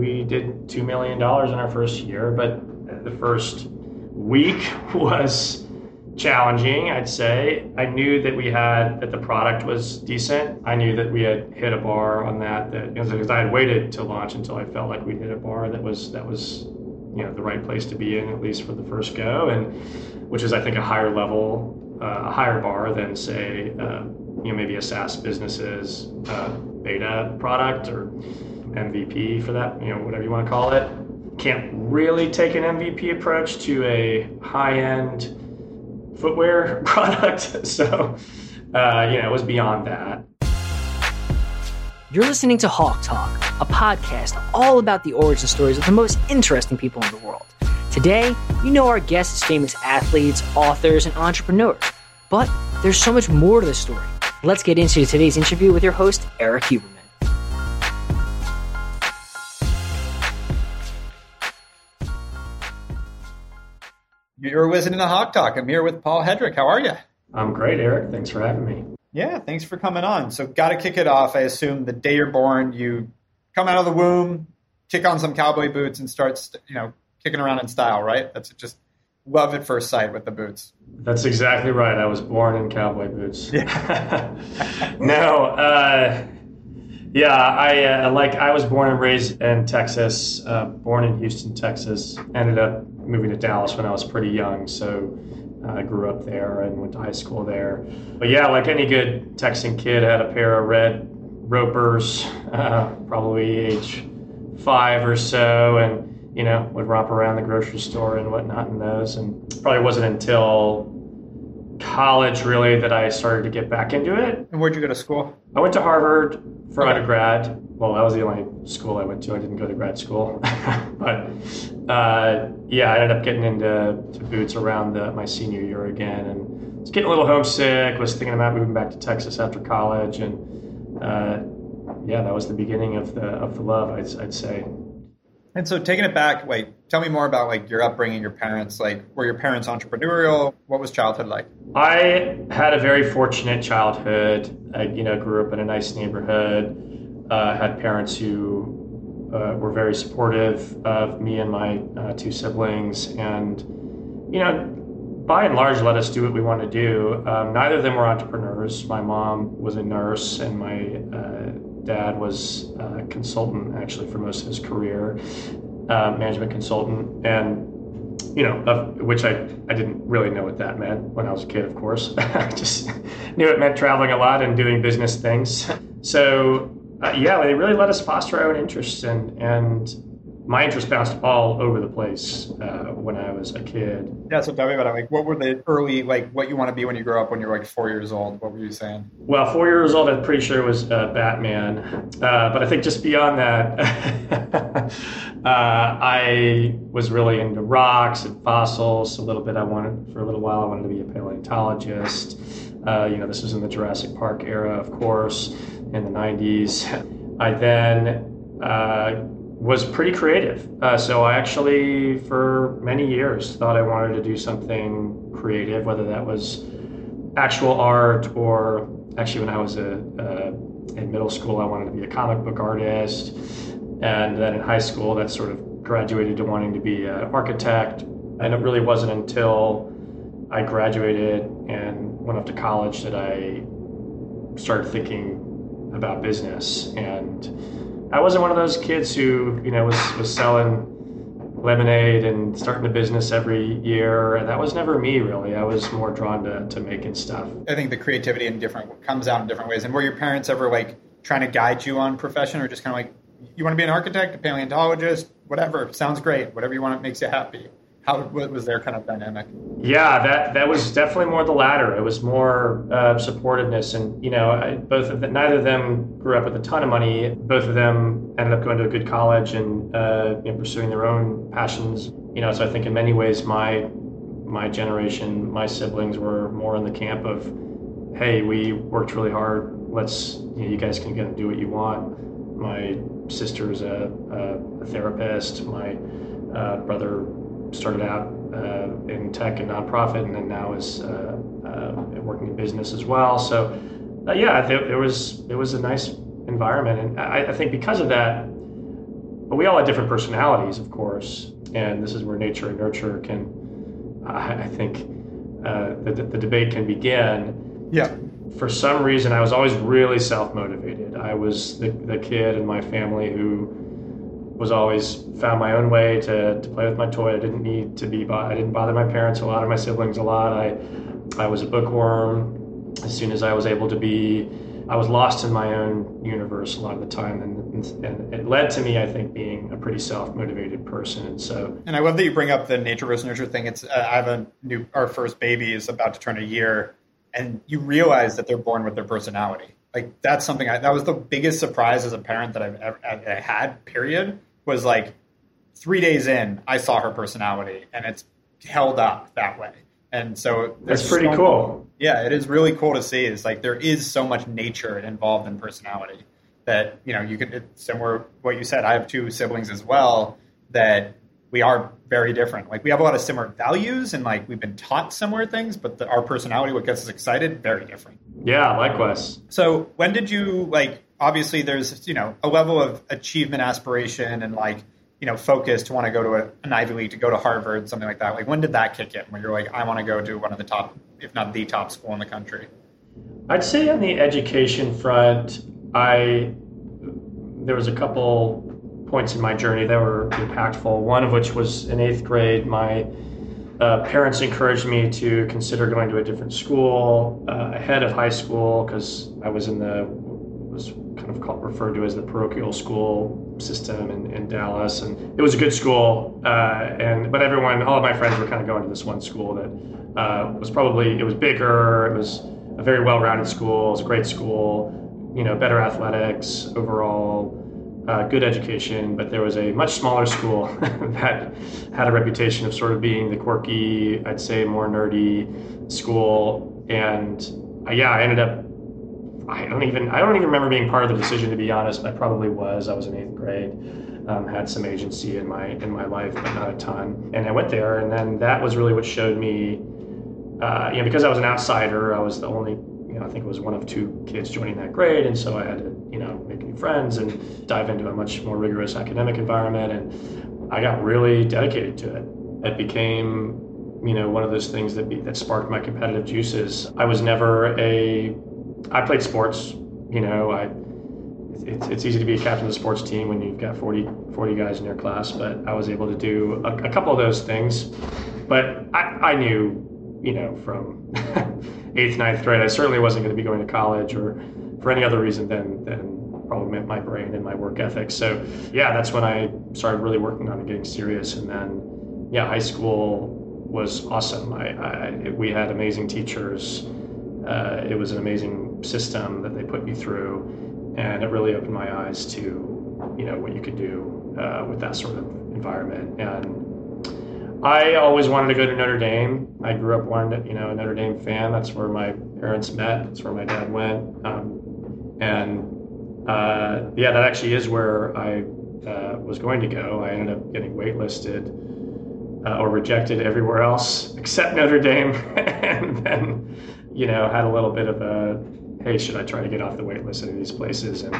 we did $2 million in our first year, but the first week was challenging, I'd say. I knew that we had that the product was decent. I knew that we had hit a bar on that that because I had waited to launch until I felt like we hit a bar that was that was you know the right place to be in at least for the first go and which is I think a higher level uh, a higher bar than say uh, you know maybe a SaaS business's uh, beta product or MVP for that you know whatever you want to call it can't really take an MVP approach to a high end footwear product. So, uh, you know, it was beyond that. You're listening to Hawk Talk, a podcast all about the origin stories of the most interesting people in the world. Today, you know our guests famous athletes, authors, and entrepreneurs. But there's so much more to the story. Let's get into today's interview with your host, Eric Huberman. You're listening to Hawk Talk. I'm here with Paul Hedrick. How are you? I'm great, Eric. Thanks for having me. Yeah, thanks for coming on. So, got to kick it off. I assume the day you're born, you come out of the womb, kick on some cowboy boots, and start, you know, kicking around in style, right? That's just love at first sight with the boots. That's exactly right. I was born in cowboy boots. Yeah. no, uh, yeah, I uh, like I was born and raised in Texas, uh, born in Houston, Texas. Ended up moving to Dallas when I was pretty young, so uh, I grew up there and went to high school there. But yeah, like any good Texan kid, I had a pair of red ropers, uh, probably age five or so, and you know would romp around the grocery store and whatnot in those. And probably wasn't until college really that I started to get back into it. And where'd you go to school? I went to Harvard for okay. undergrad. Well, that was the only school I went to. I didn't go to grad school, but uh, yeah, I ended up getting into boots around the, my senior year again, and was getting a little homesick. Was thinking about moving back to Texas after college, and uh, yeah, that was the beginning of the of the love. I'd, I'd say. And so, taking it back, like, tell me more about like your upbringing, your parents. Like, were your parents entrepreneurial? What was childhood like? I had a very fortunate childhood. I, you know, grew up in a nice neighborhood. Uh, had parents who uh, were very supportive of me and my uh, two siblings, and you know, by and large, let us do what we want to do. Um, neither of them were entrepreneurs. My mom was a nurse, and my uh, dad was a consultant actually for most of his career, uh, management consultant, and you know, of, which I, I didn't really know what that meant when I was a kid, of course. I just knew it meant traveling a lot and doing business things. So, uh, yeah, they really let us foster our own interests and, and my interest bounced all over the place uh, when I was a kid. Yeah, so tell me about it. Like, what were the early, like, what you want to be when you grow up when you're like four years old? What were you saying? Well, four years old, I'm pretty sure it was uh, Batman. Uh, but I think just beyond that, uh, I was really into rocks and fossils. A little bit, I wanted, for a little while, I wanted to be a paleontologist. Uh, you know, this was in the Jurassic Park era, of course, in the 90s. I then uh, was pretty creative. Uh, so I actually, for many years, thought I wanted to do something creative, whether that was actual art or actually when I was a, in middle school, I wanted to be a comic book artist. And then in high school, that sort of graduated to wanting to be an architect. And it really wasn't until I graduated and went off to college that I started thinking about business and I wasn't one of those kids who, you know, was, was selling lemonade and starting a business every year. That was never me, really. I was more drawn to, to making stuff. I think the creativity in different comes out in different ways. And were your parents ever like trying to guide you on profession, or just kind of like, you want to be an architect, a paleontologist, whatever, sounds great, whatever you want, makes you happy? How what was their kind of dynamic? Yeah, that that was definitely more the latter. It was more uh, supportiveness, and you know, I, both of neither of them grew up with a ton of money. Both of them ended up going to a good college and uh, you know, pursuing their own passions. You know, so I think in many ways, my my generation, my siblings were more in the camp of, hey, we worked really hard. Let's you, know, you guys can get do what you want. My sister's a, a, a therapist. My uh, brother started out uh, in tech and nonprofit, and then now is uh, uh, working in business as well. So, yeah, it, it, was it was a nice environment, and I, I, think because of that, but we all had different personalities, of course, and this is where nature and nurture can, I, I think, uh, the, the debate can begin. Yeah. For some reason, I was always really self motivated. I was the, the kid in my family who was always found my own way to, to play with my toy. I didn't need to be, I didn't bother my parents a lot or my siblings a lot. I, I was a bookworm. As soon as I was able to be, I was lost in my own universe a lot of the time, and, and, and it led to me, I think, being a pretty self-motivated person. And so, and I love that you bring up the nature versus nurture thing. It's uh, I have a new, our first baby is about to turn a year, and you realize that they're born with their personality. Like that's something I, that was the biggest surprise as a parent that I've ever I had. Period was like three days in, I saw her personality, and it's held up that way. And so that's pretty so cool. yeah, it is really cool to see. It's like there is so much nature involved in personality that you know you could similar what you said. I have two siblings as well that we are very different. Like we have a lot of similar values and like we've been taught similar things, but the, our personality, what gets us excited, very different. Yeah, likewise. So when did you like? Obviously, there's you know a level of achievement, aspiration, and like you know focus to want to go to a, an Ivy League, to go to Harvard, something like that. Like when did that kick in? Where you're like, I want to go to one of the top, if not the top school in the country. I'd say on the education front, I there was a couple points in my journey that were impactful. One of which was in eighth grade, my uh, parents encouraged me to consider going to a different school uh, ahead of high school because I was in the kind of called, referred to as the parochial school system in, in Dallas, and it was a good school. Uh, and but everyone, all of my friends were kind of going to this one school that uh, was probably it was bigger. It was a very well-rounded school. It was a great school. You know, better athletics overall. Uh, good education, but there was a much smaller school that had a reputation of sort of being the quirky, I'd say more nerdy school. And uh, yeah, I ended up I don't even I don't even remember being part of the decision to be honest. I probably was. I was in eighth grade, um, had some agency in my in my life, but not a ton. And I went there, and then that was really what showed me. Uh, you know, because I was an outsider, I was the only. You know, I think it was one of two kids joining that grade, and so I had to you know make new friends and dive into a much more rigorous academic environment, and I got really dedicated to it. It became you know one of those things that be, that sparked my competitive juices. I was never a I played sports. You know, I it's, it's easy to be a captain of a sports team when you've got 40, 40 guys in your class, but I was able to do a, a couple of those things. But I, I knew, you know, from eighth, ninth grade, I certainly wasn't going to be going to college or for any other reason than, than probably my brain and my work ethic. So, yeah, that's when I started really working on it, getting serious. And then, yeah, high school was awesome. I, I we had amazing teachers. Uh, it was an amazing system that they put you through, and it really opened my eyes to you know what you could do uh, with that sort of environment. And I always wanted to go to Notre Dame. I grew up to, you know a Notre Dame fan. That's where my parents met. That's where my dad went. Um, and uh, yeah, that actually is where I uh, was going to go. I ended up getting waitlisted. Uh, or rejected everywhere else except Notre Dame, and then you know had a little bit of a hey, should I try to get off the wait list at these places? And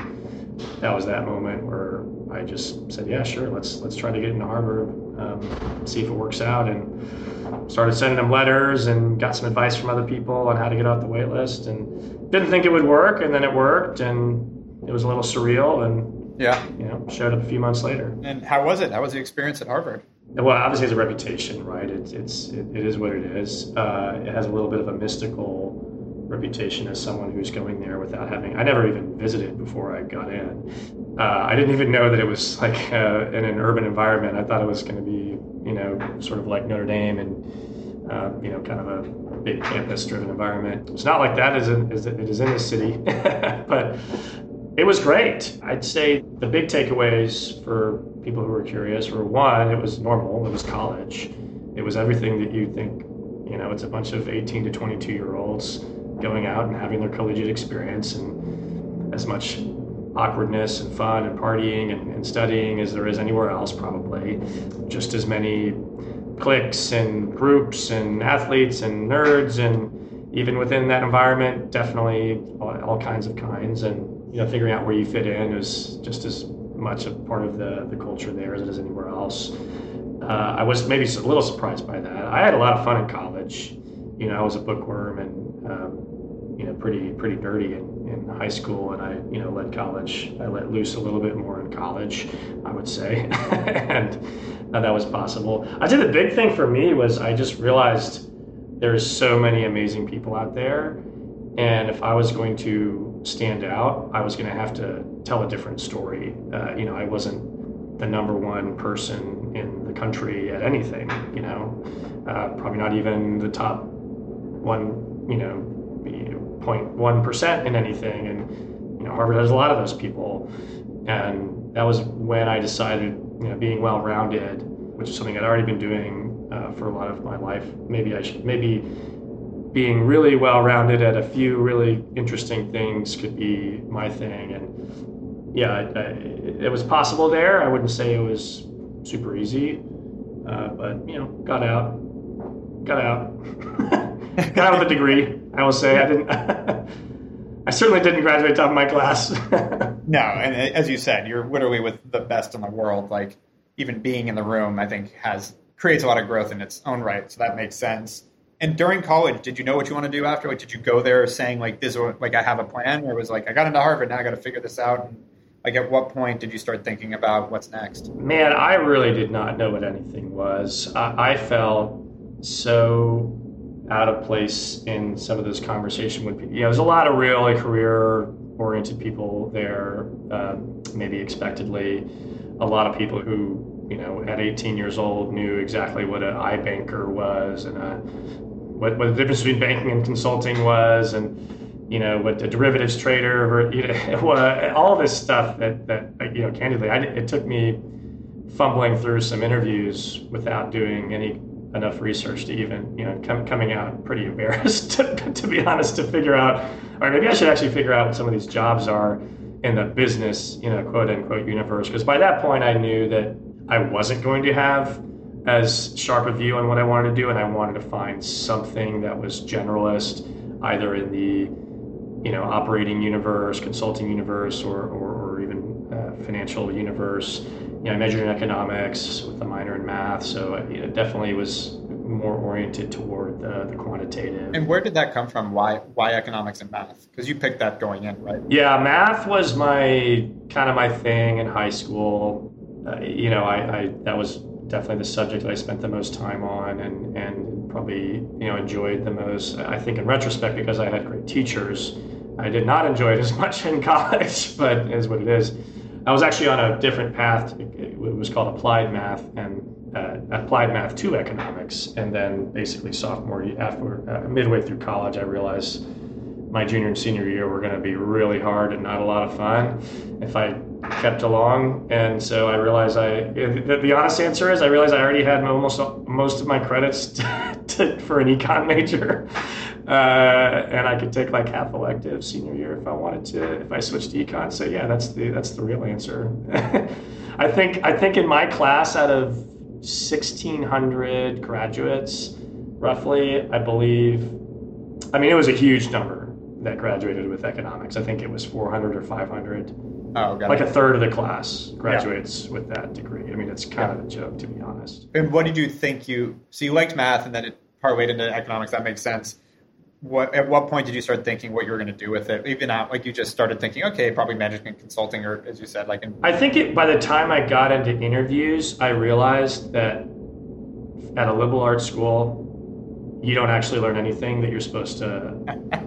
that was that moment where I just said, yeah, sure, let's let's try to get into Harvard, um, see if it works out, and started sending them letters and got some advice from other people on how to get off the wait list, and didn't think it would work, and then it worked, and it was a little surreal, and yeah, you know, showed up a few months later. And how was it? How was the experience at Harvard? Well, obviously, it's a reputation, right? It, it's it, it is what it is. Uh, it has a little bit of a mystical reputation as someone who's going there without having. I never even visited before I got in. Uh, I didn't even know that it was like uh, in an urban environment. I thought it was going to be, you know, sort of like Notre Dame and, uh, you know, kind of a big campus-driven environment. It's not like that as, it is in the city, but it was great. I'd say the big takeaways for people who were curious were one, it was normal. It was college. It was everything that you think. You know, it's a bunch of 18 to 22 year olds going out and having their collegiate experience and as much awkwardness and fun and partying and, and, studying as there is anywhere else probably just as many cliques and groups and athletes and nerds and even within that environment definitely all, all kinds of kinds and you know figuring out where you fit in is just as much a part of the, the culture there as it is anywhere else. Uh, I was maybe a little surprised by that. I had a lot of fun in college. You know, I was a bookworm and um, you know pretty pretty nerdy in, in high school, and I you know led college. I let loose a little bit more in college, I would say, and uh, that was possible. I think the big thing for me was I just realized there's so many amazing people out there, and if I was going to stand out, I was going to have to tell a different story. Uh, you know, I wasn't the number one person in the country at anything. You know, uh, probably not even the top one. You know, 0.1 percent in anything, and you know, Harvard has a lot of those people, and that was when I decided, you know, being well-rounded, which is something I'd already been doing uh, for a lot of my life. Maybe I should maybe being really well rounded at a few really interesting things could be my thing. And yeah, I, I, it was possible there. I wouldn't say it was super easy, uh, but you know, got out, got out, got with a degree. I will say I didn't. I certainly didn't graduate top of my class. no, and uh, as you said, you're literally with the best in the world. Like even being in the room, I think has creates a lot of growth in its own right. So that makes sense. And during college, did you know what you want to do after? Like, did you go there saying like this, like I have a plan, or was like I got into Harvard, now I got to figure this out? And, like, at what point did you start thinking about what's next? Man, I really did not know what anything was. I, I felt so out of place in some of those conversations with people. Yeah, there's a lot of really career-oriented people there, um, maybe expectedly. A lot of people who, you know, at 18 years old knew exactly what an iBanker was and a what, what the difference between banking and consulting was, and you know what the derivatives trader, or you know, all this stuff that that you know, candidly, I, it took me fumbling through some interviews without doing any enough research to even you know com- coming out pretty embarrassed to, to be honest to figure out or maybe i should actually figure out what some of these jobs are in the business you know quote unquote universe because by that point i knew that i wasn't going to have as sharp a view on what I wanted to do, and I wanted to find something that was generalist, either in the you know operating universe, consulting universe, or or, or even uh, financial universe. You know, I majored in economics with a minor in math, so you know, definitely was more oriented toward the, the quantitative. And where did that come from? Why why economics and math? Because you picked that going in, right? Yeah, math was my kind of my thing in high school. Uh, you know, I, I that was definitely the subject that I spent the most time on and, and probably you know enjoyed the most. I think in retrospect because I had great teachers, I did not enjoy it as much in college, but is what it is. I was actually on a different path. It was called applied math and uh, applied math to economics, and then basically sophomore after uh, midway through college, I realized my junior and senior year were going to be really hard and not a lot of fun if I kept along. And so I realized I, the, the honest answer is I realized I already had almost most of my credits to, to, for an econ major. Uh, and I could take like half elective senior year if I wanted to, if I switched to econ. So yeah, that's the, that's the real answer. I think, I think in my class out of 1600 graduates, roughly, I believe, I mean, it was a huge number that graduated with economics. I think it was 400 or 500. Oh, like it. a third of the class graduates yeah. with that degree. I mean, it's kind yeah. of a joke, to be honest. And what did you think you? So you liked math, and then it parlayed into economics. That makes sense. What at what point did you start thinking what you were going to do with it? Even out like you just started thinking, okay, probably management consulting, or as you said, like. In- I think it, by the time I got into interviews, I realized that at a liberal arts school, you don't actually learn anything that you're supposed to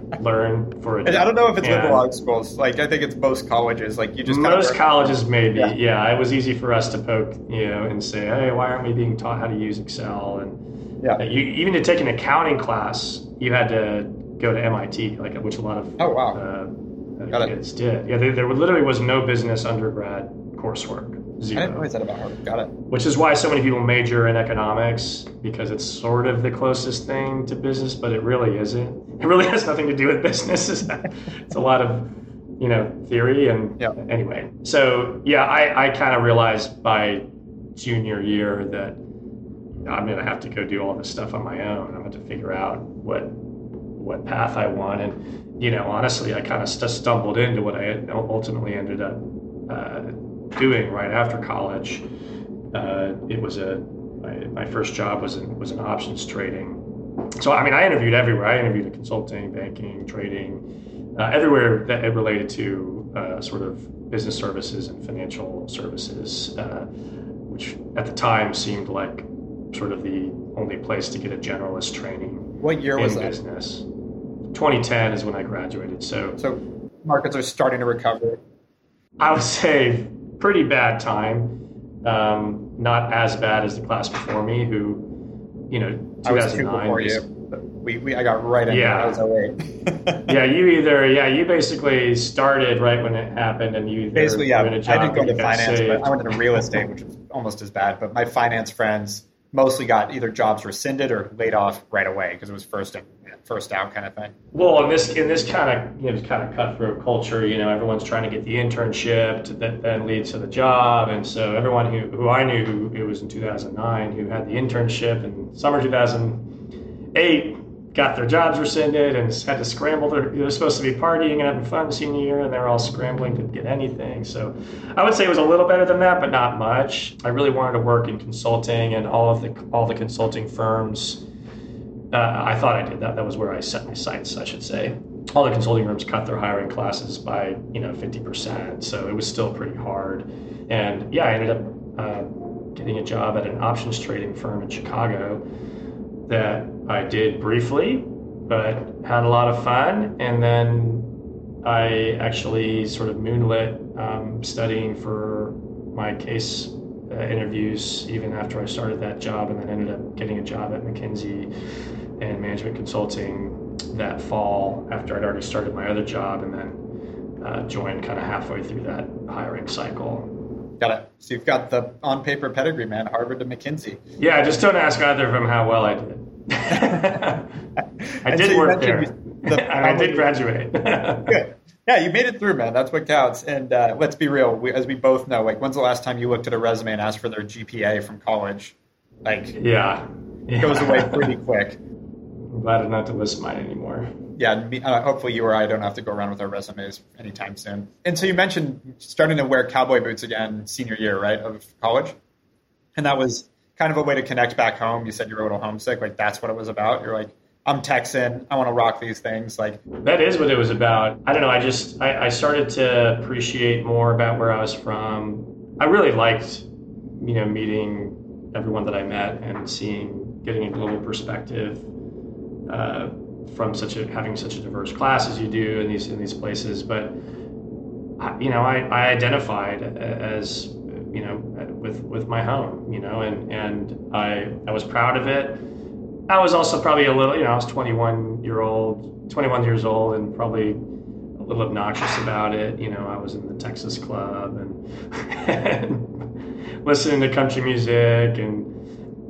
learn for A day. I don't know if it's liberal arts schools. Like I think it's most colleges. Like you just most colleges maybe. Yeah. yeah. it was easy for us to poke, you know, and say, hey, why aren't we being taught how to use Excel? And yeah, you, even to take an accounting class, you had to go to MIT, like which a lot of oh wow uh, kids did. Yeah, there, there literally was no business undergrad coursework. Zero. I didn't know that about Harvard. Got it. Which is why so many people major in economics because it's sort of the closest thing to business, but it really isn't. It really has nothing to do with business. it's a lot of you know theory and yeah. anyway. So yeah, I, I kind of realized by junior year that I'm gonna have to go do all this stuff on my own. I'm gonna have to figure out what what path I want, and you know, honestly, I kind of st- stumbled into what I ultimately ended up. Uh, doing right after college. Uh, it was a my, my first job was in, was in options trading. So I mean, I interviewed everywhere. I interviewed in consulting, banking, trading, uh, everywhere that it related to uh, sort of business services and financial services, uh, which at the time seemed like sort of the only place to get a generalist training. What year was that? business? 2010 is when I graduated. So So markets are starting to recover. I would say pretty bad time. Um, not as bad as the class before me, who, you know, I was two 2009. before was- you. We, we I got right in Yeah. there. I was 08. yeah, you either yeah, you basically started right when it happened, and you Basically, yeah. I didn't go to finance, saved. but I went into real estate, which was almost as bad. But my finance friends mostly got either jobs rescinded or laid off right away because it was first in, first out kind of thing. Well, in this in this kind of you know kind of cutthroat culture, you know, everyone's trying to get the internship to, that then leads to the job, and so everyone who, who I knew who it was in 2009 who had the internship in summer 2008 got their jobs rescinded and had to scramble. They're, they're supposed to be partying and having fun senior year, and they're all scrambling to get anything. So I would say it was a little better than that, but not much. I really wanted to work in consulting, and all of the all the consulting firms uh, I thought I did that. That was where I set my sights, I should say. All the consulting firms cut their hiring classes by you know 50%, so it was still pretty hard. And yeah, I ended up uh, getting a job at an options trading firm in Chicago that I did briefly, but had a lot of fun. And then I actually sort of moonlit um, studying for my case uh, interviews even after I started that job, and then ended up getting a job at McKinsey and management consulting that fall after I'd already started my other job, and then uh, joined kind of halfway through that hiring cycle. Got it. So you've got the on paper pedigree, man. Harvard to McKinsey. Yeah, just don't ask either of them how well I did. I did so work there, the- and I did graduate. Good. Yeah, you made it through, man. That's what counts. And uh, let's be real. We, as we both know, like, when's the last time you looked at a resume and asked for their GPA from college? Like, it yeah, yeah. goes away pretty quick. I'm glad not to list mine anymore. Yeah, me, uh, hopefully you or I don't have to go around with our resumes anytime soon. And so you mentioned starting to wear cowboy boots again senior year, right, of college? And that was kind of a way to connect back home. You said you were a little homesick. Like, that's what it was about. You're like, I'm Texan. I want to rock these things. Like, That is what it was about. I don't know. I just I, I started to appreciate more about where I was from. I really liked, you know, meeting everyone that I met and seeing, getting a global perspective uh, from such a having such a diverse class as you do in these in these places. But you know, I, I identified as you know with with my home, you know, and and I I was proud of it. I was also probably a little, you know, I was 21 year old, 21 years old, and probably a little obnoxious about it. You know, I was in the Texas Club and, and listening to country music and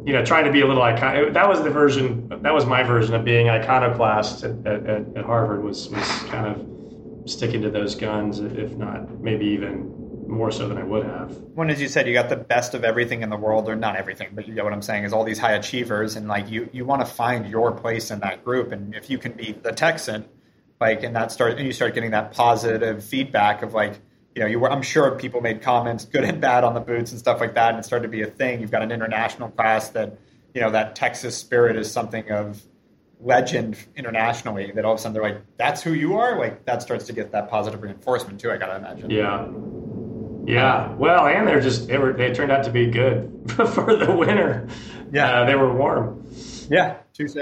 you know trying to be a little icon. That was the version. That was my version of being iconoclast at, at, at Harvard. Was was kind of sticking to those guns, if not maybe even more so than I would have. when, as you said, you got the best of everything in the world, or not everything, but you get what I'm saying, is all these high achievers, and like you, you want to find your place in that group, and if you can be the Texan, like, and that start, and you start getting that positive feedback of like, you know, you were, I'm sure people made comments, good and bad, on the boots and stuff like that, and it started to be a thing. You've got an international class that, you know, that Texas spirit is something of legend internationally. That all of a sudden they're like, that's who you are. Like that starts to get that positive reinforcement too. I gotta imagine. Yeah. Yeah. Well, and they're just they were they turned out to be good for the winter. Yeah. Uh, they were warm. Yeah, touche.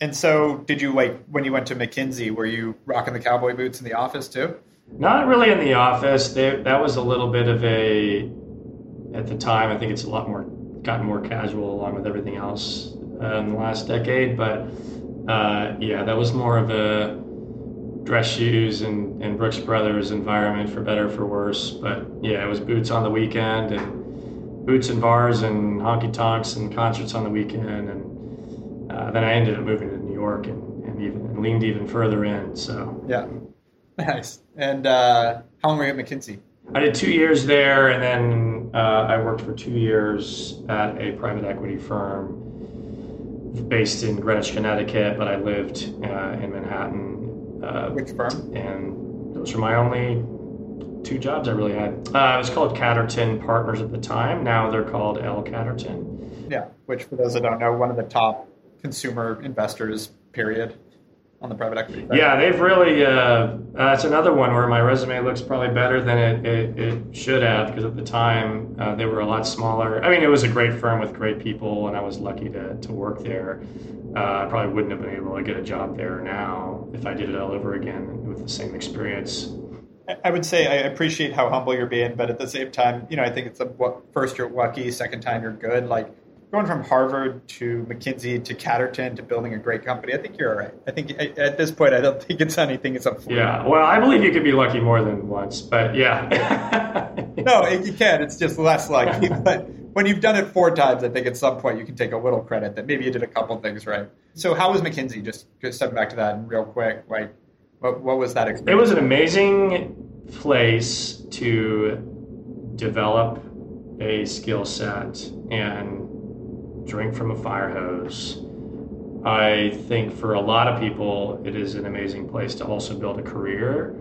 And so, did you like when you went to McKinsey? Were you rocking the cowboy boots in the office too? Not really in the office. That was a little bit of a at the time. I think it's a lot more gotten more casual along with everything else uh, in the last decade. But uh, yeah, that was more of a dress shoes and, and Brooks Brothers environment for better or for worse. But yeah, it was boots on the weekend and boots and bars and honky tonks and concerts on the weekend. And uh, then I ended up moving to New York and, and even and leaned even further in. So Yeah, nice. And uh, how long were you at McKinsey? I did two years there, and then uh, I worked for two years at a private equity firm based in Greenwich, Connecticut, but I lived uh, in Manhattan. Uh, Which firm? and those were my only two jobs I really had. Uh, it was called Catterton Partners at the time. Now they're called L Catterton. Yeah, which for those that don't know, one of the top consumer investors, period, on the private equity. Side. Yeah, they've really. Uh, that's another one where my resume looks probably better than it, it, it should have because at the time uh, they were a lot smaller. I mean, it was a great firm with great people, and I was lucky to, to work there. Uh, I probably wouldn't have been able to get a job there now if I did it all over again with the same experience. I would say I appreciate how humble you're being, but at the same time, you know, I think it's a first you're lucky, second time you're good. Like going from Harvard to McKinsey to Catterton to building a great company, I think you're all right. I think at this point, I don't think it's anything. It's a yeah. Well, I believe you could be lucky more than once, but yeah. no, you can. It's just less lucky. But when you've done it four times, I think at some point you can take a little credit that maybe you did a couple things right. So, how was McKinsey? Just, just stepping back to that real quick, like what, what was that experience? It was an amazing place to develop a skill set and drink from a fire hose. I think for a lot of people, it is an amazing place to also build a career.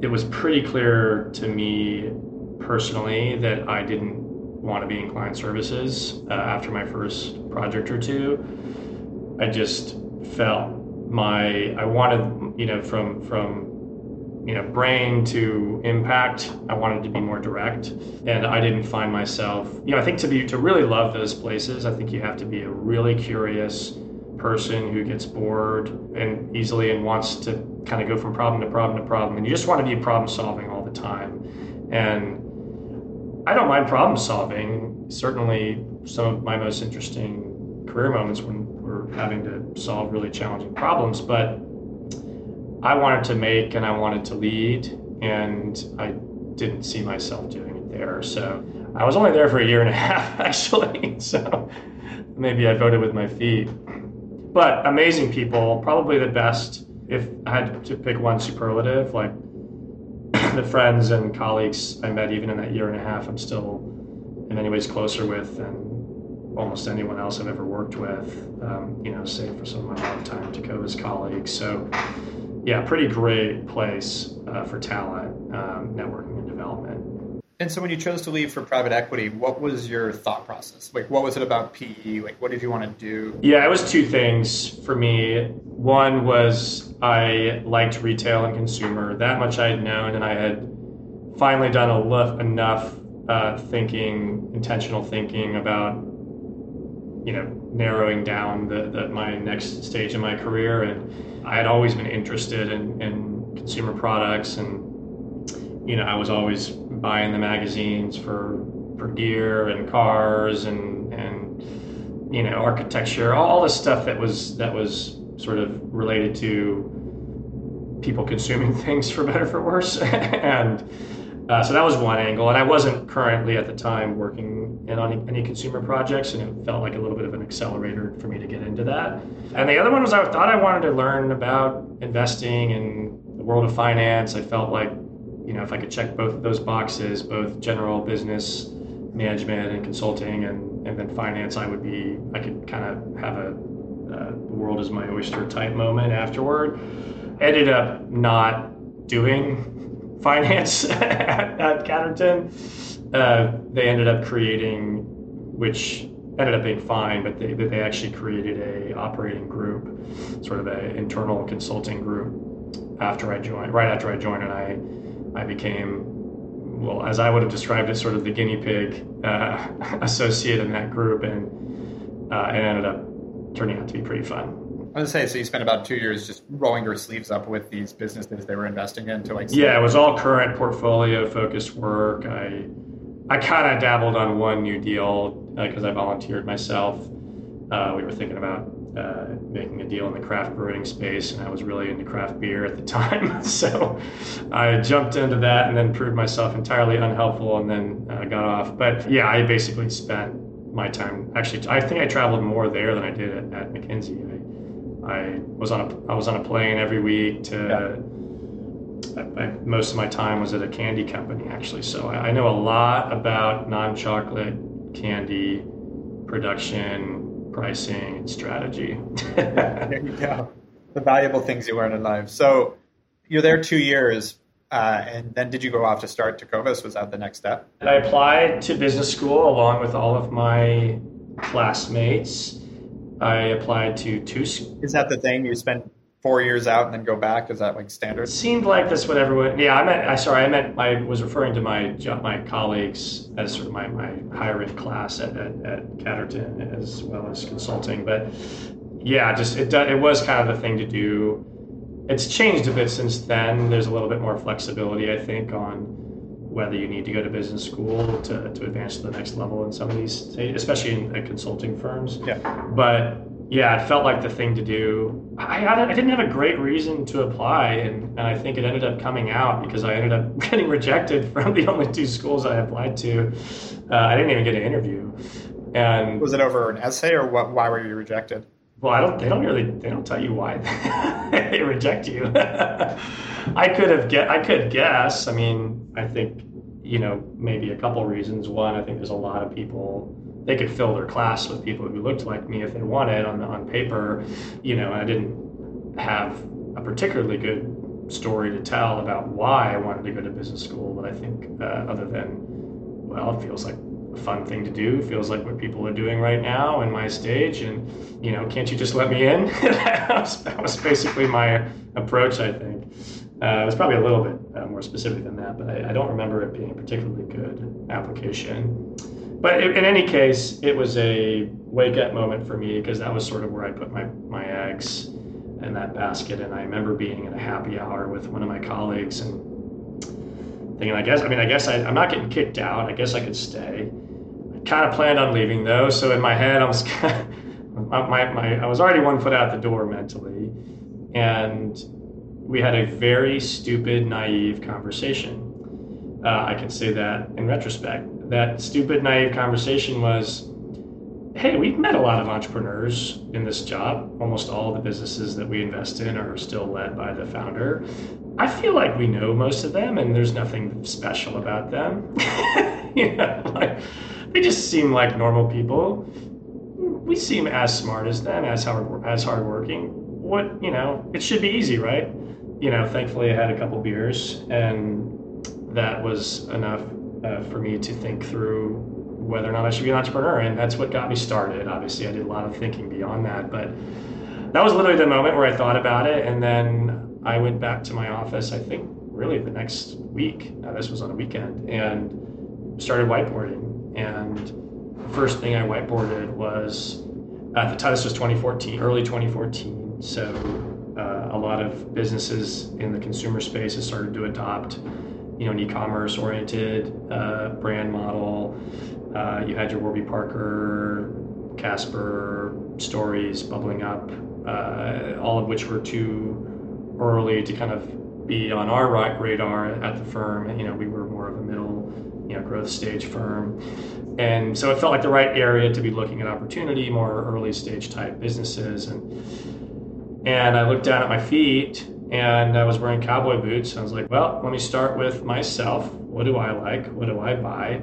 It was pretty clear to me personally that I didn't want to be in client services uh, after my first project or two. I just felt my I wanted you know from from you know brain to impact. I wanted to be more direct and i didn't find myself you know i think to be to really love those places i think you have to be a really curious person who gets bored and easily and wants to kind of go from problem to problem to problem and you just want to be problem solving all the time. And i don't mind problem solving. Certainly some of my most interesting career moments when we're having to solve really challenging problems but I wanted to make and I wanted to lead, and I didn't see myself doing it there. So I was only there for a year and a half, actually. So maybe I voted with my feet. But amazing people, probably the best. If I had to pick one superlative, like the friends and colleagues I met even in that year and a half, I'm still in many ways closer with than almost anyone else I've ever worked with, um, you know, save for some of my longtime Tecovas colleagues. So yeah, pretty great place uh, for talent, um, networking, and development. And so, when you chose to leave for private equity, what was your thought process? Like, what was it about PE? Like, what did you want to do? Yeah, it was two things for me. One was I liked retail and consumer. That much I had known, and I had finally done a enough uh, thinking, intentional thinking about, you know, narrowing down the, the, my next stage in my career. And I had always been interested in, in consumer products, and you know, I was always buying the magazines for for gear and cars and and you know architecture, all the stuff that was that was sort of related to people consuming things for better for worse, and uh, so that was one angle. And I wasn't currently at the time working in on any consumer projects, and it felt like a little bit of an accelerator for me to get into that. And the other one was I thought I wanted to learn about investing in the world of finance. I felt like, you know, if I could check both of those boxes, both general business management and consulting and, and then finance, I would be, I could kind of have a uh, world is my oyster type moment afterward. Ended up not doing finance at, at Catterton. Uh, they ended up creating, which ended up being fine, but they, they actually created a operating group, sort of an internal consulting group after I joined, right after I joined, and I, I became, well, as I would have described it, sort of the guinea pig uh, associate in that group, and uh, it ended up turning out to be pretty fun. I was gonna say, so you spent about two years just rolling your sleeves up with these businesses they were investing in to like. Yeah, it was all current portfolio focused work. I I kind of dabbled on one new deal because uh, I volunteered myself. Uh, we were thinking about uh, making a deal in the craft brewing space, and I was really into craft beer at the time. so I jumped into that and then proved myself entirely unhelpful and then uh, got off. But yeah, I basically spent my time actually. I think I traveled more there than I did at, at McKinsey. I was on a I was on a plane every week to. Yeah. I, I, most of my time was at a candy company actually, so I, I know a lot about non-chocolate candy production, pricing, and strategy. there you go. The valuable things you learn in life. So you're there two years. Uh, and then did you go off to start Tecovas? Was that the next step? I applied to business school along with all of my classmates. I applied to two. Is that the thing? You spend four years out and then go back? Is that like standard? It seemed like that's what everyone. Yeah, I meant. I sorry, I meant. I was referring to my my colleagues as sort of my, my higher ed class at, at, at Catterton as well as consulting. But yeah, just it it was kind of the thing to do. It's changed a bit since then. There's a little bit more flexibility, I think, on whether you need to go to business school to, to advance to the next level in some of these, especially in consulting firms. Yeah. But yeah, it felt like the thing to do. I, I didn't have a great reason to apply, and, and I think it ended up coming out because I ended up getting rejected from the only two schools I applied to. Uh, I didn't even get an interview. And was it over an essay, or what? Why were you rejected? Well, I don't. They don't really. They don't tell you why they reject you. I could have get. I could guess. I mean, I think you know maybe a couple reasons. One, I think there's a lot of people they could fill their class with people who looked like me if they wanted on on paper, you know. I didn't have a particularly good story to tell about why I wanted to go to business school, but I think uh, other than well, it feels like fun thing to do. Feels like what people are doing right now in my stage, and you know, can't you just let me in? that, was, that, was, basically my approach. I think uh, it was probably a little bit uh, more specific than that, but I, I, don't remember it being a particularly good application but in any case, it was a wake up moment for me because that was sort of where I put my, my eggs in that basket. And I remember being in a happy hour with one of my colleagues and thinking, I guess, I mean, I guess I, am not getting kicked out. I guess I could stay. Kind of planned on leaving though. So in my head, I was kind of, my, my, I was already one foot out the door mentally. And we had a very stupid, naive conversation. Uh, I can say that in retrospect that stupid, naive conversation was hey, we've met a lot of entrepreneurs in this job. Almost all the businesses that we invest in are still led by the founder. I feel like we know most of them, and there's nothing special about them. you know, like, they just seem like normal people. We seem as smart as them, as hard as hardworking. What you know, it should be easy, right? You know, thankfully I had a couple beers, and that was enough uh, for me to think through whether or not I should be an entrepreneur. And that's what got me started. Obviously, I did a lot of thinking beyond that, but that was literally the moment where I thought about it. And then I went back to my office, I think really the next week. Now, this was on a weekend, and started whiteboarding. And the first thing I whiteboarded was at the time, this was 2014, early 2014. So uh, a lot of businesses in the consumer space have started to adopt you know, an e-commerce oriented uh, brand model. Uh, you had your Warby Parker, Casper stories bubbling up, uh, all of which were too early to kind of be on our radar at the firm. You know, we were more of a middle, you know, growth stage firm, and so it felt like the right area to be looking at opportunity, more early stage type businesses, and and I looked down at my feet and I was wearing cowboy boots. I was like, well, let me start with myself. What do I like? What do I buy?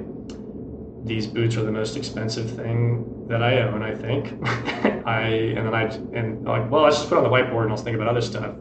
These boots are the most expensive thing that I own, I think. I and then I and like, well, let's just put on the whiteboard and I'll think about other stuff.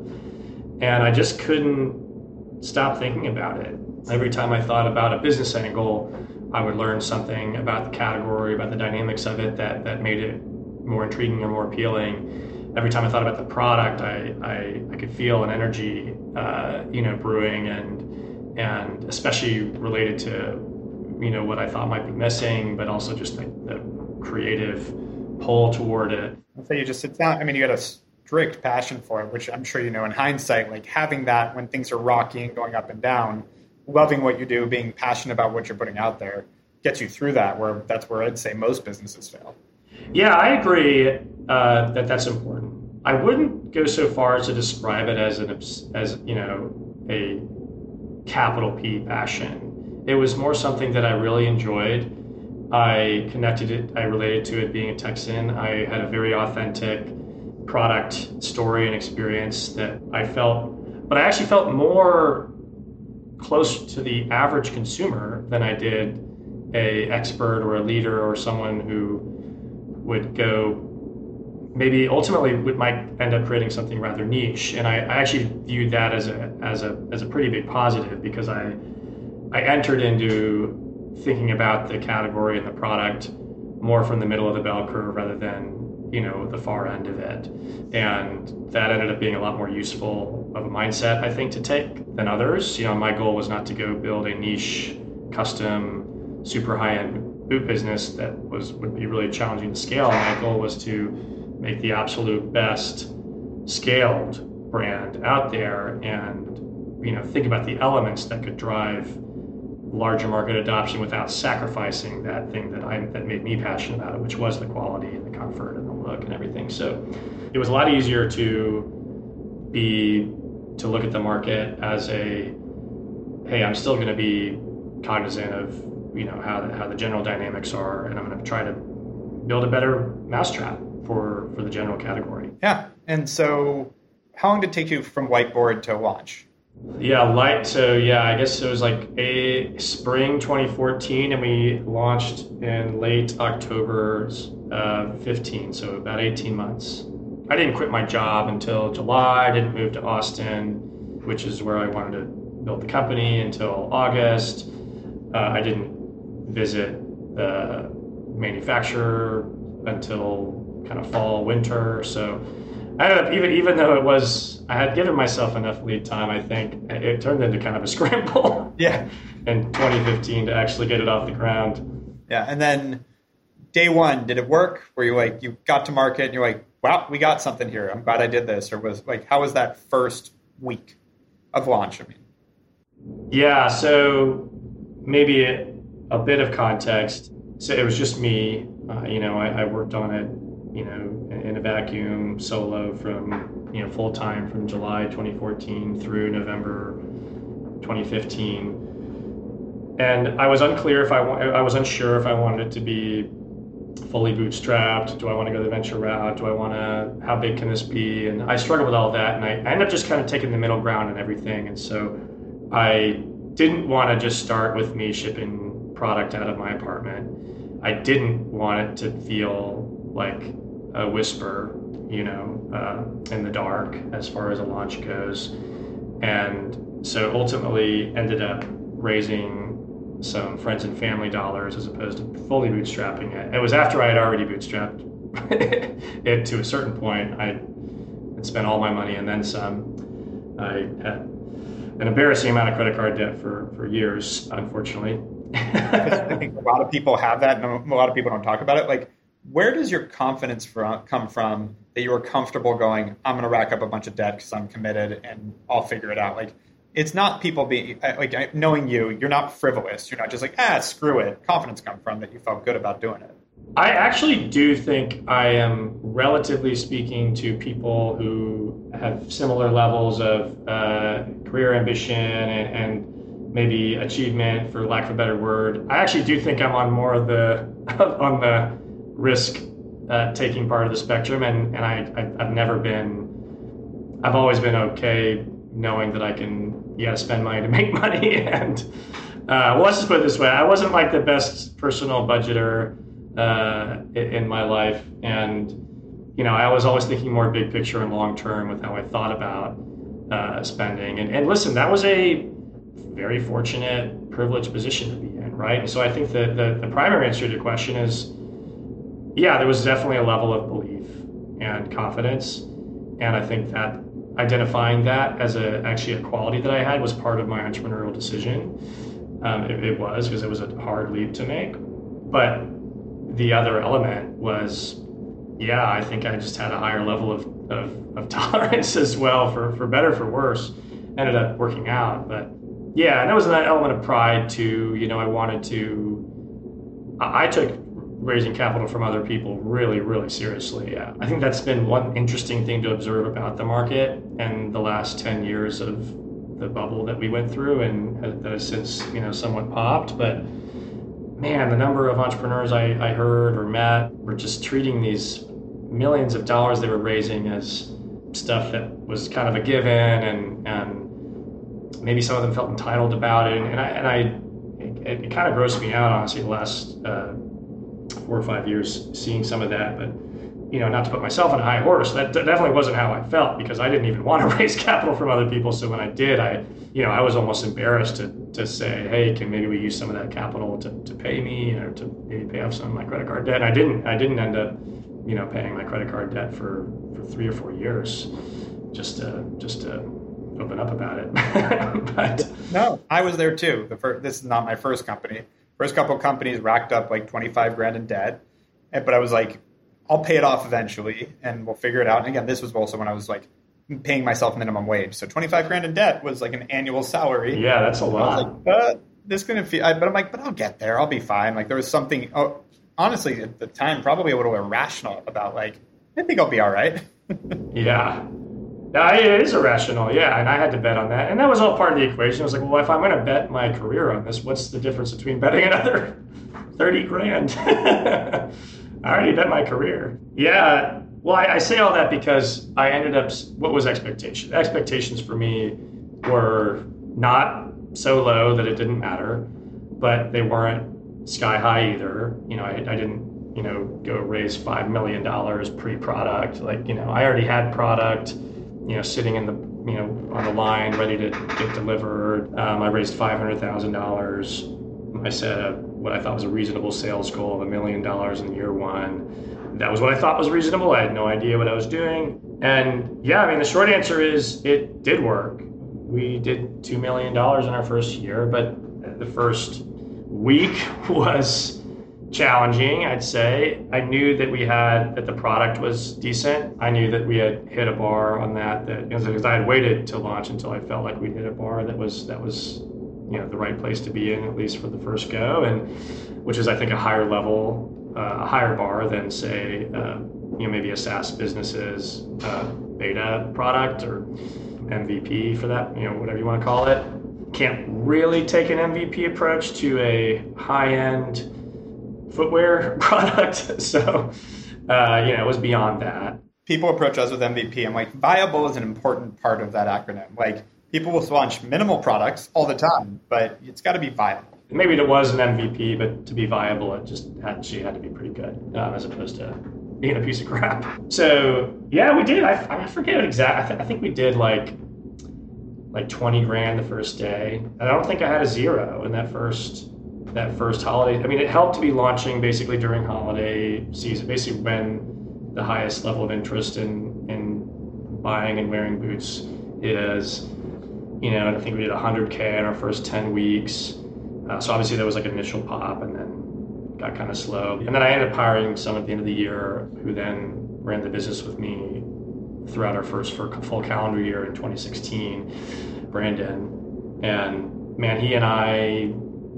And I just couldn't stop thinking about it. Every time I thought about a business angle, I would learn something about the category, about the dynamics of it that that made it more intriguing or more appealing every time I thought about the product, I, I, I could feel an energy, uh, you know, brewing and, and especially related to, you know, what I thought might be missing, but also just the, the creative pull toward it. So you just, it's not, I mean, you got a strict passion for it, which I'm sure, you know, in hindsight, like having that when things are rocky and going up and down, loving what you do, being passionate about what you're putting out there gets you through that where that's where I'd say most businesses fail. Yeah, I agree uh, that that's important. I wouldn't go so far as to describe it as an as you know a capital P passion. It was more something that I really enjoyed. I connected it. I related to it being a Texan. I had a very authentic product story and experience that I felt, but I actually felt more close to the average consumer than I did a expert or a leader or someone who would go maybe ultimately we might end up creating something rather niche. And I, I actually viewed that as a as a as a pretty big positive because I I entered into thinking about the category and the product more from the middle of the bell curve rather than you know the far end of it. And that ended up being a lot more useful of a mindset i think to take than others. You know my goal was not to go build a niche custom super high end boot business that was would be really challenging to scale. My goal was to make the absolute best scaled brand out there and you know think about the elements that could drive larger market adoption without sacrificing that thing that I that made me passionate about it, which was the quality and the comfort and the look and everything. So it was a lot easier to be to look at the market as a hey, I'm still going to be cognizant of you know how the, how the general dynamics are, and I'm going to try to build a better mousetrap for for the general category. Yeah, and so how long did it take you from whiteboard to launch? Yeah, light. So yeah, I guess it was like a spring 2014, and we launched in late October uh, 15. So about 18 months. I didn't quit my job until July. I didn't move to Austin, which is where I wanted to build the company until August. Uh, I didn't visit the manufacturer until kind of fall, winter. So I ended up even even though it was I had given myself enough lead time. I think it turned into kind of a scramble. Yeah. in 2015 to actually get it off the ground. Yeah, and then day one, did it work? Were you like you got to market and you're like, wow, we got something here. I'm glad I did this. Or was like, how was that first week of launch? I mean. Yeah, so maybe a, a bit of context. So it was just me. Uh, you know, I, I worked on it you know, in a vacuum solo from, you know, full time from July 2014 through November 2015. And I was unclear if I, I was unsure if I wanted it to be fully bootstrapped. Do I want to go the venture route? Do I want to, how big can this be? And I struggled with all that. And I, I ended up just kind of taking the middle ground and everything. And so I didn't want to just start with me shipping product out of my apartment. I didn't want it to feel like a whisper, you know, uh, in the dark as far as a launch goes. And so ultimately ended up raising some friends and family dollars as opposed to fully bootstrapping it. It was after I had already bootstrapped it to a certain point. I had spent all my money and then some. I had an embarrassing amount of credit card debt for, for years, unfortunately. I think a lot of people have that, and a lot of people don't talk about it. Like where does your confidence from, come from that you are comfortable going i'm going to rack up a bunch of debt because i'm committed and i'll figure it out like it's not people being like knowing you you're not frivolous you're not just like ah screw it. Confidence come from that you felt good about doing it. I actually do think i am relatively speaking to people who have similar levels of uh, career ambition and, and maybe achievement for lack of a better word. I actually do think i'm on more of the on the risk uh, taking part of the spectrum, and and I, I have never been, I've always been okay knowing that I can yeah spend money to make money, and uh, well, let's just put it this way: I wasn't like the best personal budgeter uh, in my life, and you know I was always thinking more big picture and long term with how I thought about uh, spending, and and listen, that was a very fortunate, privileged position to be in, right? And so I think that the, the primary answer to your question is yeah, there was definitely a level of belief and confidence. And I think that identifying that as a actually a quality that I had was part of my entrepreneurial decision. Um, it, it was because it was a hard leap to make. But the other element was, yeah, I think I just had a higher level of, of, of tolerance as well for, for better, for worse. Ended up working out. But yeah, and there was that element of pride too. You know, I wanted to, I, I took raising capital from other people really, really seriously. Yeah. I think that's been one interesting thing to observe about the market and the last 10 years of the bubble that we went through and that has since, you know, somewhat popped. But man, the number of entrepreneurs I, I heard or met were just treating these millions of dollars they were raising as stuff that was kind of a given and, and maybe some of them felt entitled about it. And, and I, and I it, it, kind of grossed me out, honestly, the last uh, four or five years seeing some of that. But you know, not to put myself on a high horse, that definitely wasn't how I felt because I didn't even want to raise capital from other people. So when I did, I, you know, I was almost embarrassed to, to say, hey, can maybe we use some of that capital to, to pay me or to maybe pay off some of my credit card debt? And I didn't. I didn't end up, you know, paying my credit card debt for, for three or four years, just to just to open up about it. but no, I was there too. The first, this is not my first company. First couple companies racked up like twenty five grand in debt, but I was like I'll pay it off eventually and we'll figure it out. And again, this was also when I was like paying myself minimum wage. So 25 grand in debt was like an annual salary. Yeah, that's a lot. Like, but this gonna feel, but I'm like, but I'll get there. I'll be fine. Like there was something, oh, honestly, at the time, probably a little irrational about like, I think I'll be all right. yeah. Yeah, it is irrational, yeah, and I had to bet on that, and that was all part of the equation. I was like, well, if I'm going to bet my career on this, what's the difference between betting another thirty grand? I already bet my career. Yeah. Well, I, I, say all that because I ended up. What was expectation? Expectations for me were not so low that it didn't matter, but they weren't sky high either. You know, I, I didn't, you know, go raise five million dollars pre-product. Like, you know, I already had product, you know, sitting in the, you know, on the line ready to get delivered. Um, I raised five hundred thousand dollars. I set a what I thought was a reasonable sales goal of a million dollars in year one. That was what I thought was reasonable. I had no idea what I was doing. And yeah, I mean, the short answer is it did work. We did $2 million in our first year, but the first week was challenging, I'd say. I knew that we had, that the product was decent. I knew that we had hit a bar on that, that because I had waited to launch until I felt like we'd hit a bar that was, that was you know the right place to be in at least for the first go, and which is I think a higher level, uh, a higher bar than say uh, you know maybe a SaaS business's uh, beta product or MVP for that you know whatever you want to call it. Can't really take an MVP approach to a high end footwear product, so uh, you know it was beyond that. People approach us with MVP. I'm like, viable is an important part of that acronym. Like people will launch minimal products all the time, but it's got to be viable. Maybe it was an MVP, but to be viable, it just actually had to be pretty good, um, as opposed to being a piece of crap. So yeah, we did. I, I forget exactly. I, th- I think we did like like 20 grand the first day. And I don't think I had a zero in that first that first holiday. I mean, it helped to be launching basically during holiday season, basically when the highest level of interest in in buying and wearing boots is you know, I think we did 100K in our first 10 weeks. Uh, so obviously there was like an initial pop and then got kind of slow. And then I ended up hiring some at the end of the year who then ran the business with me throughout our first full calendar year in 2016, Brandon. And man, he and I,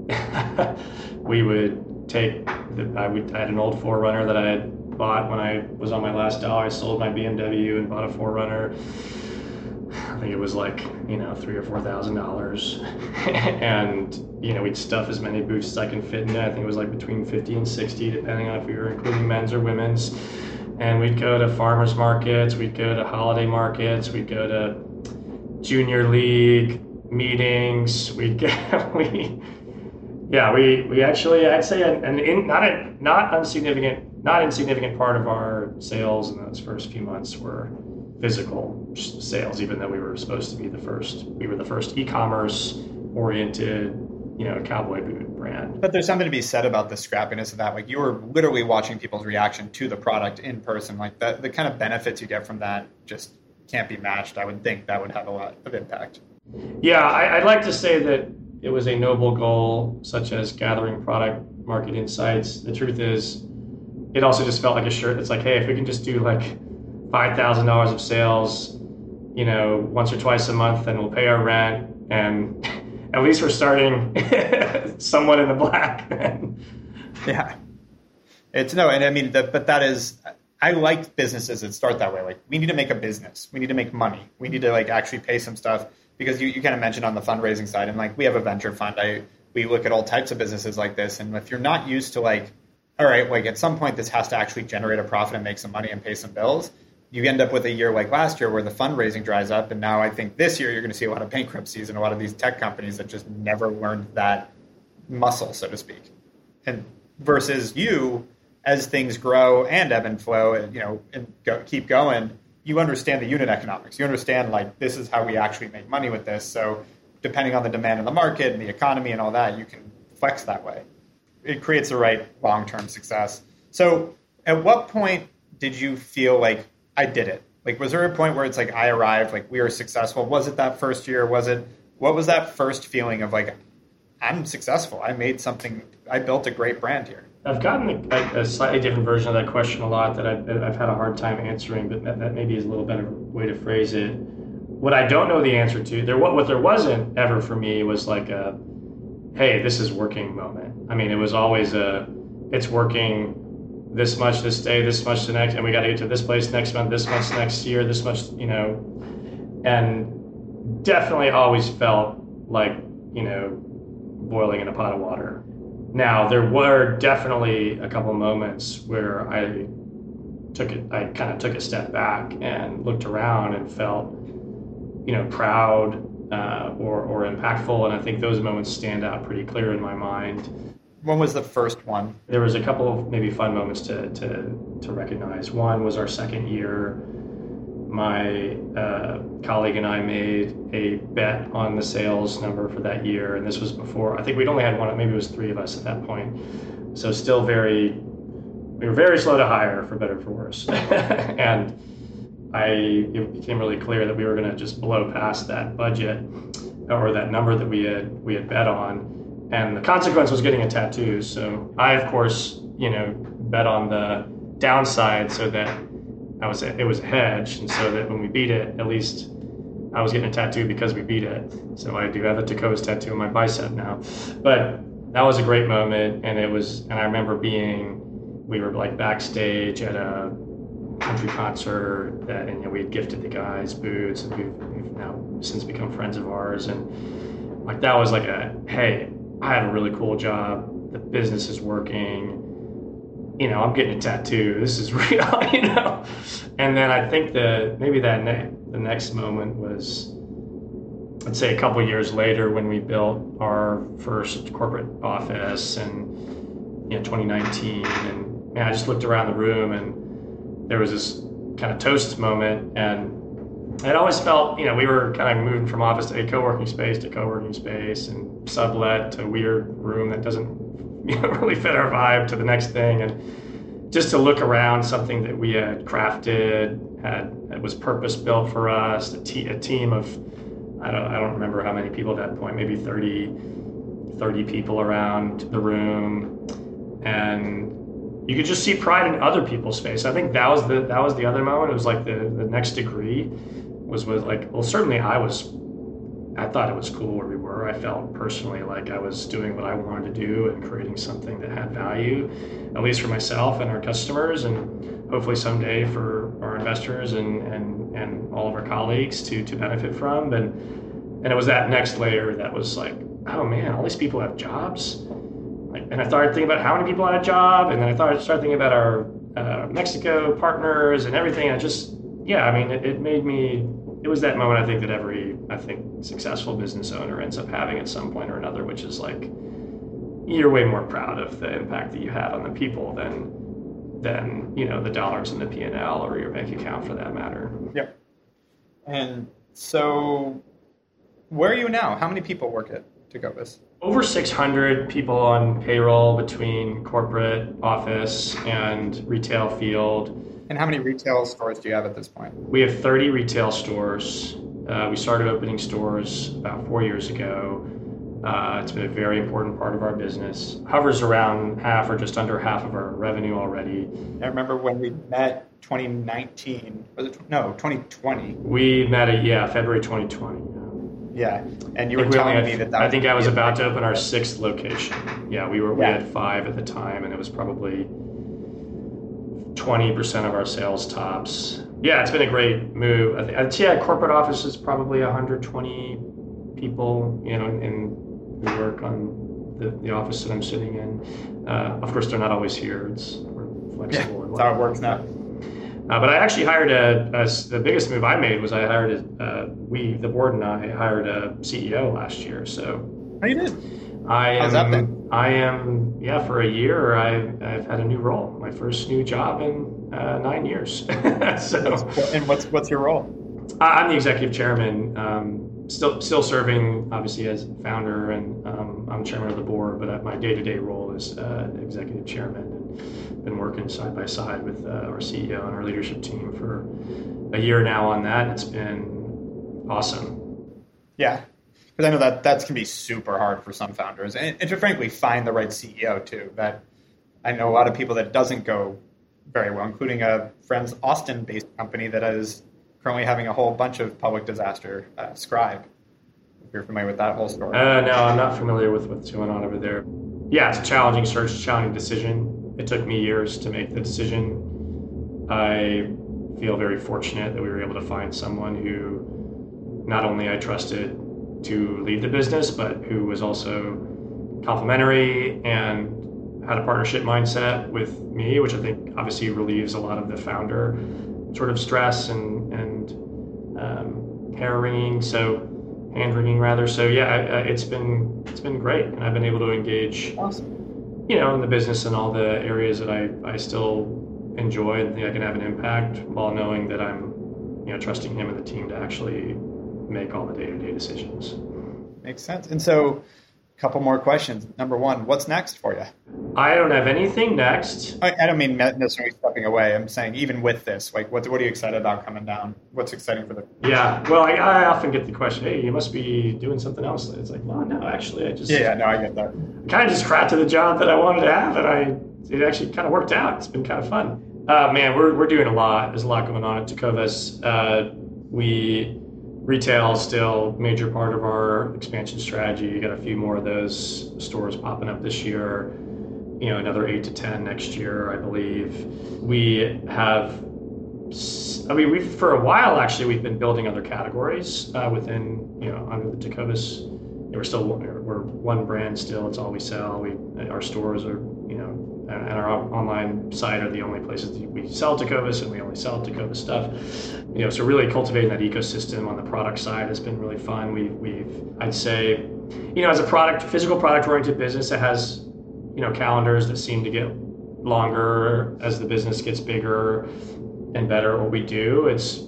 we would take, the, I, would, I had an old 4Runner that I had bought when I was on my last dollar. I sold my BMW and bought a 4Runner I think it was like you know three or four thousand dollars, and you know we'd stuff as many boots as I can fit in it. I think it was like between fifty and sixty, depending on if we were including men's or women's. And we'd go to farmers markets, we'd go to holiday markets, we'd go to junior league meetings. We'd get we yeah we we actually I'd say an, an in, not a not insignificant not insignificant part of our sales in those first few months were physical sales, even though we were supposed to be the first. We were the first e-commerce oriented, you know, cowboy boot brand. But there's something to be said about the scrappiness of that. Like you were literally watching people's reaction to the product in person. Like the the kind of benefits you get from that just can't be matched. I would think that would have a lot of impact. Yeah, I, I'd like to say that it was a noble goal, such as gathering product market insights. The truth is, it also just felt like a shirt that's like, hey, if we can just do like five thousand dollars of sales, you know, once or twice a month, then we'll pay our rent, and at least we're starting somewhat in the black. yeah, it's no, and I mean, the, but that is, I like businesses that start that way. Like, we need to make a business, we need to make money, we need to like actually pay some stuff because you, you kind of mentioned on the fundraising side, and like we have a venture fund. I we look at all types of businesses like this, and if you're not used to like all right, like at some point this has to actually generate a profit and make some money and pay some bills you end up with a year like last year where the fundraising dries up. And now I think this year you're going to see a lot of bankruptcies and a lot of these tech companies that just never learned that muscle, so to speak. And versus you, as things grow and ebb and flow, and you know, and go, keep going, you understand the unit economics. You understand like this is how we actually make money with this. So depending on the demand in the market and the economy and all that, you can flex that way. It creates the right long term success. So at what point did you feel like I did it? Like, was there a point where it's like I arrived, like we were successful? Was it that first year? Was it what was that first feeling of like I'm successful? I made something. I built a great brand here. I've gotten a, a, slightly different version of that question a lot that I've, I've had a hard time answering, but that, that, maybe is a little better way to phrase it. What I don't know the answer to, there what, what there wasn't ever for me was like a, hey, this is working moment. I mean, it was always a, it's working this much this day, this much the next, and we got to get to this place next month, this much next year, this much, you know, and definitely always felt like, you know, boiling in a pot of water now, there were definitely a couple moments where I took it, I kind of took a step back and looked around and felt, you know, proud uh, or, or impactful. And I think those moments stand out pretty clear in my mind. When was the first one? There was a couple of maybe fun moments to, to, to recognize. One was our second year my uh, colleague and I made a bet on the sales number for that year, and this was before. I think we'd only had one. Maybe it was three of us at that point. So still very, we were very slow to hire, for better or for worse. and I it became really clear that we were going to just blow past that budget or that number that we had we had bet on, and the consequence was getting a tattoo. So I, of course, you know, bet on the downside so that I was it was a hedge, and so that when we beat it, at least I was getting a tattoo because we beat it. So I do have a Tecovas tattoo on my bicep now. But that was a great moment, and it was. And I remember being, we were like backstage at a country concert that, and you know, we had gifted the guys boots, and we've, we've now since become friends of ours, and like that was like a hey, I have a really cool job. The business is working you know, I'm getting a tattoo. This is real, you know. And then I think that maybe that ne- the next moment was, let's say, a couple years later when we built our first corporate office, and you know, 2019, and man, I just looked around the room, and there was this kind of toast moment, and it always felt, you know, we were kind of moving from office to a co-working space to co-working space, and sublet to weird room that doesn't really fit our vibe to the next thing. And just to look around something that we had crafted, had was purpose built for us, a, te- a team of, I don't, I don't remember how many people at that point, maybe 30, 30 people around the room. And you could just see pride in other people's face. I think that was the that was the other moment. It was like the the next degree was with like well certainly I was I thought it was cool where we were. I felt personally like I was doing what I wanted to do and creating something that had value, at least for myself and our customers, and hopefully someday for our investors and, and, and all of our colleagues to, to benefit from. And, and it was that next layer that was like, oh man, all these people have jobs. And I started thinking about how many people had a job, and then I started thinking about our uh, Mexico partners and everything. I just, yeah, I mean, it, it made me it was that moment I think that every I think successful business owner ends up having at some point or another, which is like you're way more proud of the impact that you had on the people than than you know the dollars in the P and L or your bank account for that matter. Yep. And so, where are you now? How many people work at Tecovas? Over 600 people on payroll between corporate office and retail field and how many retail stores do you have at this point? We have 30 retail stores. Uh, we started opening stores about four years ago. Uh, it's been a very important part of our business. Hovers around half or just under half of our revenue already. I remember when we met 2019, was it, no, 2020. We met at, yeah, February 2020. Yeah, and you were telling had, me that, that I think I was about to open our sixth location. Yeah, we were. Yeah. We had five at the time, and it was probably 20% of our sales tops. Yeah, it's been a great move. I think, yeah, corporate office is probably 120 people, you know, in who work on the, the office that I'm sitting in. Uh, of course, they're not always here. It's we're flexible. Yeah, that's how it works now. Uh, but I actually hired a, a, the biggest move I made was I hired a, uh, we the board and I hired a CEO last year. So how you did? I How's am, that been? I am, yeah, for a year, I, I've had a new role, my first new job in uh, nine years. so, and what's what's your role? I'm the executive chairman. Um, still, still serving obviously as founder, and um, I'm chairman of the board. But my day-to-day role is uh, executive chairman, and been working side by side with uh, our CEO and our leadership team for a year now on that. It's been awesome. Yeah, because I know that that can be super hard for some founders, and, and to frankly find the right CEO too. That I know a lot of people that doesn't go very well, including a friend's Austin-based company that is currently having a whole bunch of public disaster. Uh, Scribe, if you're familiar with that whole story. Uh, no, I'm not familiar with what's going on over there. Yeah, it's a challenging search, challenging decision. It took me years to make the decision. I feel very fortunate that we were able to find someone who not only I trusted to lead the business, but who was also complimentary and had a partnership mindset with me, which I think obviously relieves a lot of the founder sort of stress and and um, hair wringing, so hand wringing rather. So yeah, I, I, it's been it's been great, and I've been able to engage, awesome. you know, in the business and all the areas that I I still enjoy and think I can have an impact while knowing that I'm you know trusting him and the team to actually make all the day to day decisions. Makes sense. And so a couple more questions. Number one, what's next for you? I don't have anything next. I, I, don't mean necessarily stepping away. I'm saying even with this, like, what, what are you excited about coming down? What's exciting for the? Yeah, well, I, I often get the question, "Hey, you must be doing something else." It's like, no, no, actually, I just yeah, yeah no, I get that. Kind of just crafted the job that I wanted to have, and I it actually kind of worked out. It's been kind of fun. Uh, man, we're we're doing a lot. There's a lot going on at Tecovas. Uh, we retail still major part of our expansion strategy. You got a few more of those stores popping up this year. You know, another eight to ten next year, I believe. We have. I mean, we've for a while actually we've been building other categories uh, within you know under the Tecovas. we're still we're one brand still. It's all we sell. We our stores are you know and our online site are the only places we sell Tecovas, and we only sell Tecovas stuff. You know, so really cultivating that ecosystem on the product side has been really fun. We, we've, I'd say, you know, as a product, physical product oriented business that has, you know, calendars that seem to get longer as the business gets bigger and better at what we do. It's,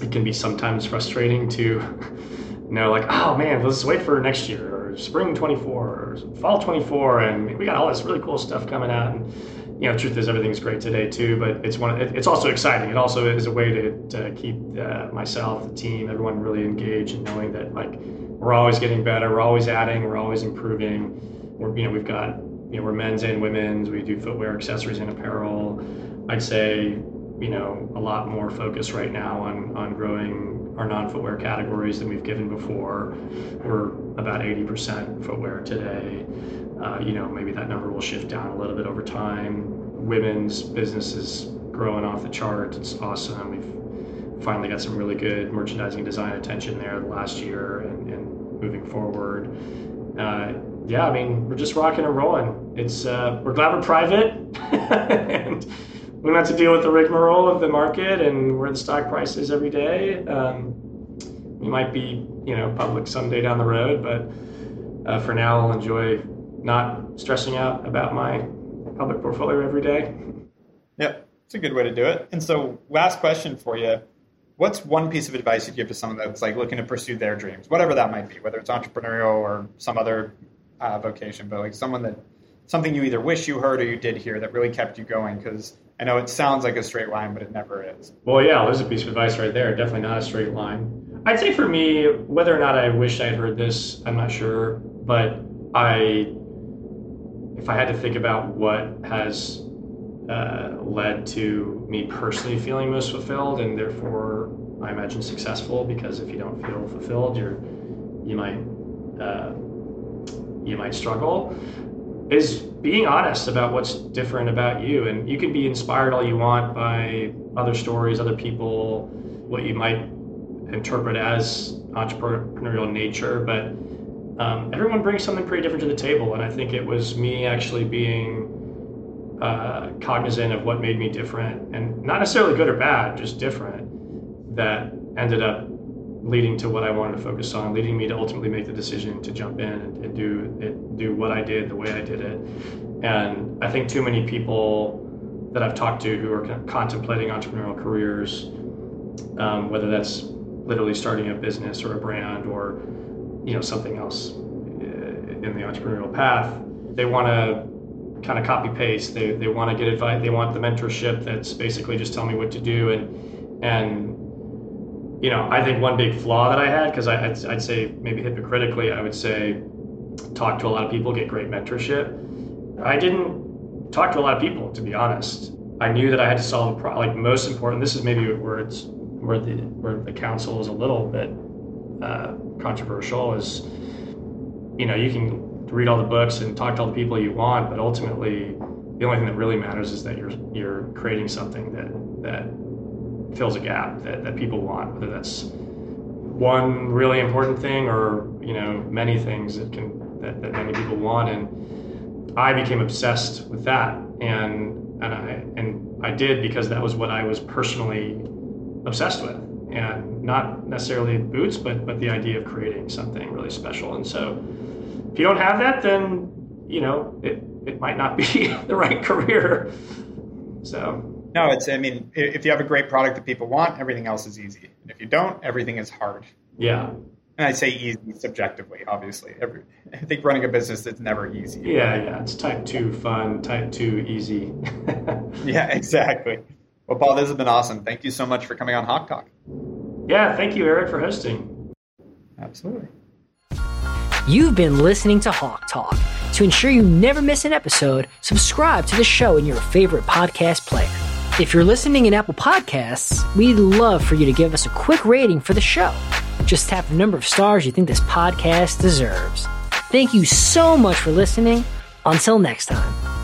it can be sometimes frustrating to, you know, like, oh man, let's wait for next year or spring 24 or fall 24 and we got all this really cool stuff coming out. And you know truth is everything's great today too but it's one it's also exciting. It also is a way to, to keep uh, myself the team everyone really engaged and knowing that like we're always getting better we're always adding we're always improving. We're you know we've got you know we're men's and women's we do footwear accessories and apparel. I'd say you know a lot more focus right now on on growing our non-footwear categories than we've given before. We're about 80% footwear today. Uh, you know, maybe that number will shift down a little bit over time. Women's business is growing off the chart. It's awesome. We've finally got some really good merchandising design attention there last year and, and moving forward. Uh, yeah, I mean, we're just rocking and rolling. It's uh, we're glad we're private, and we have to deal with the rigmarole of the market and where the stock price is every day. Um, we might be, you know, public someday down the road, but uh, for now, I'll enjoy not stressing out about my public portfolio every day. Yep, it's a good way to do it. And so, last question for you: What's one piece of advice you'd give to someone that's like looking to pursue their dreams, whatever that might be, whether it's entrepreneurial or some other uh, vocation, but like someone that something you either wish you heard or you did hear that really kept you going? Because I know it sounds like a straight line, but it never is. Well, yeah, there's a piece of advice right there. Definitely not a straight line. I'd say for me, whether or not I wish I'd heard this, I'm not sure. But I, if I had to think about what has uh, led to me personally feeling most fulfilled and therefore I imagine successful, because if you don't feel fulfilled, you're you might uh, you might struggle is being honest about what's different about you. And you can be inspired all you want by other stories, other people, what you might interpret as entrepreneurial nature, but um, everyone brings something pretty different to the table. And I think it was me actually being uh, cognizant of what made me different, and not necessarily good or bad, just different, that ended up leading to what I wanted to focus on, leading me to ultimately make the decision to jump in and, and do it, do what I did the way I did it. And I think too many people that I've talked to who are contemplating entrepreneurial careers, um, whether that's literally starting a business or a brand or you know something else uh, in the entrepreneurial path, they want to kind of copy paste. They, they want to get advice. They want the mentorship that's basically just tell me what to do and and you know, I think one big flaw that I had, because I'd, I'd say maybe hypocritically, I would say talk to a lot of people, get great mentorship. I didn't talk to a lot of people, to be honest. I knew that I had to solve a problem. Like most important, this is maybe where it's where the where the counsel is a little bit uh, controversial. Is you know you can read all the books and talk to all the people you want, but ultimately the only thing that really matters is that you're you're creating something that that fills a gap that, that people want, whether that's one really important thing or you know many things that can that, that many people want. And I became obsessed with that, and and I and I did because that was what I was personally obsessed with, and not necessarily boots, but but the idea of creating something really special. And so, if you don't have that, then you know it it might not be the right career. So no, it's. I mean, if you have a great product that people want, everything else is easy. And if you don't, everything is hard. Yeah. And I say easy subjectively, obviously. Every, I think running a business is never easy. Yeah, yeah. It's type two fun, type two easy. yeah, exactly. Well, Paul, this has been awesome. Thank you so much for coming on Hawk Talk. Yeah, thank you, Eric, for hosting. Absolutely. You've been listening to Hawk Talk. To ensure you never miss an episode, subscribe to the show in your favorite podcast player. If you're listening in Apple Podcasts, we'd love for you to give us a quick rating for the show. Just tap the number of stars you think this podcast deserves. Thank you so much for listening. Until next time.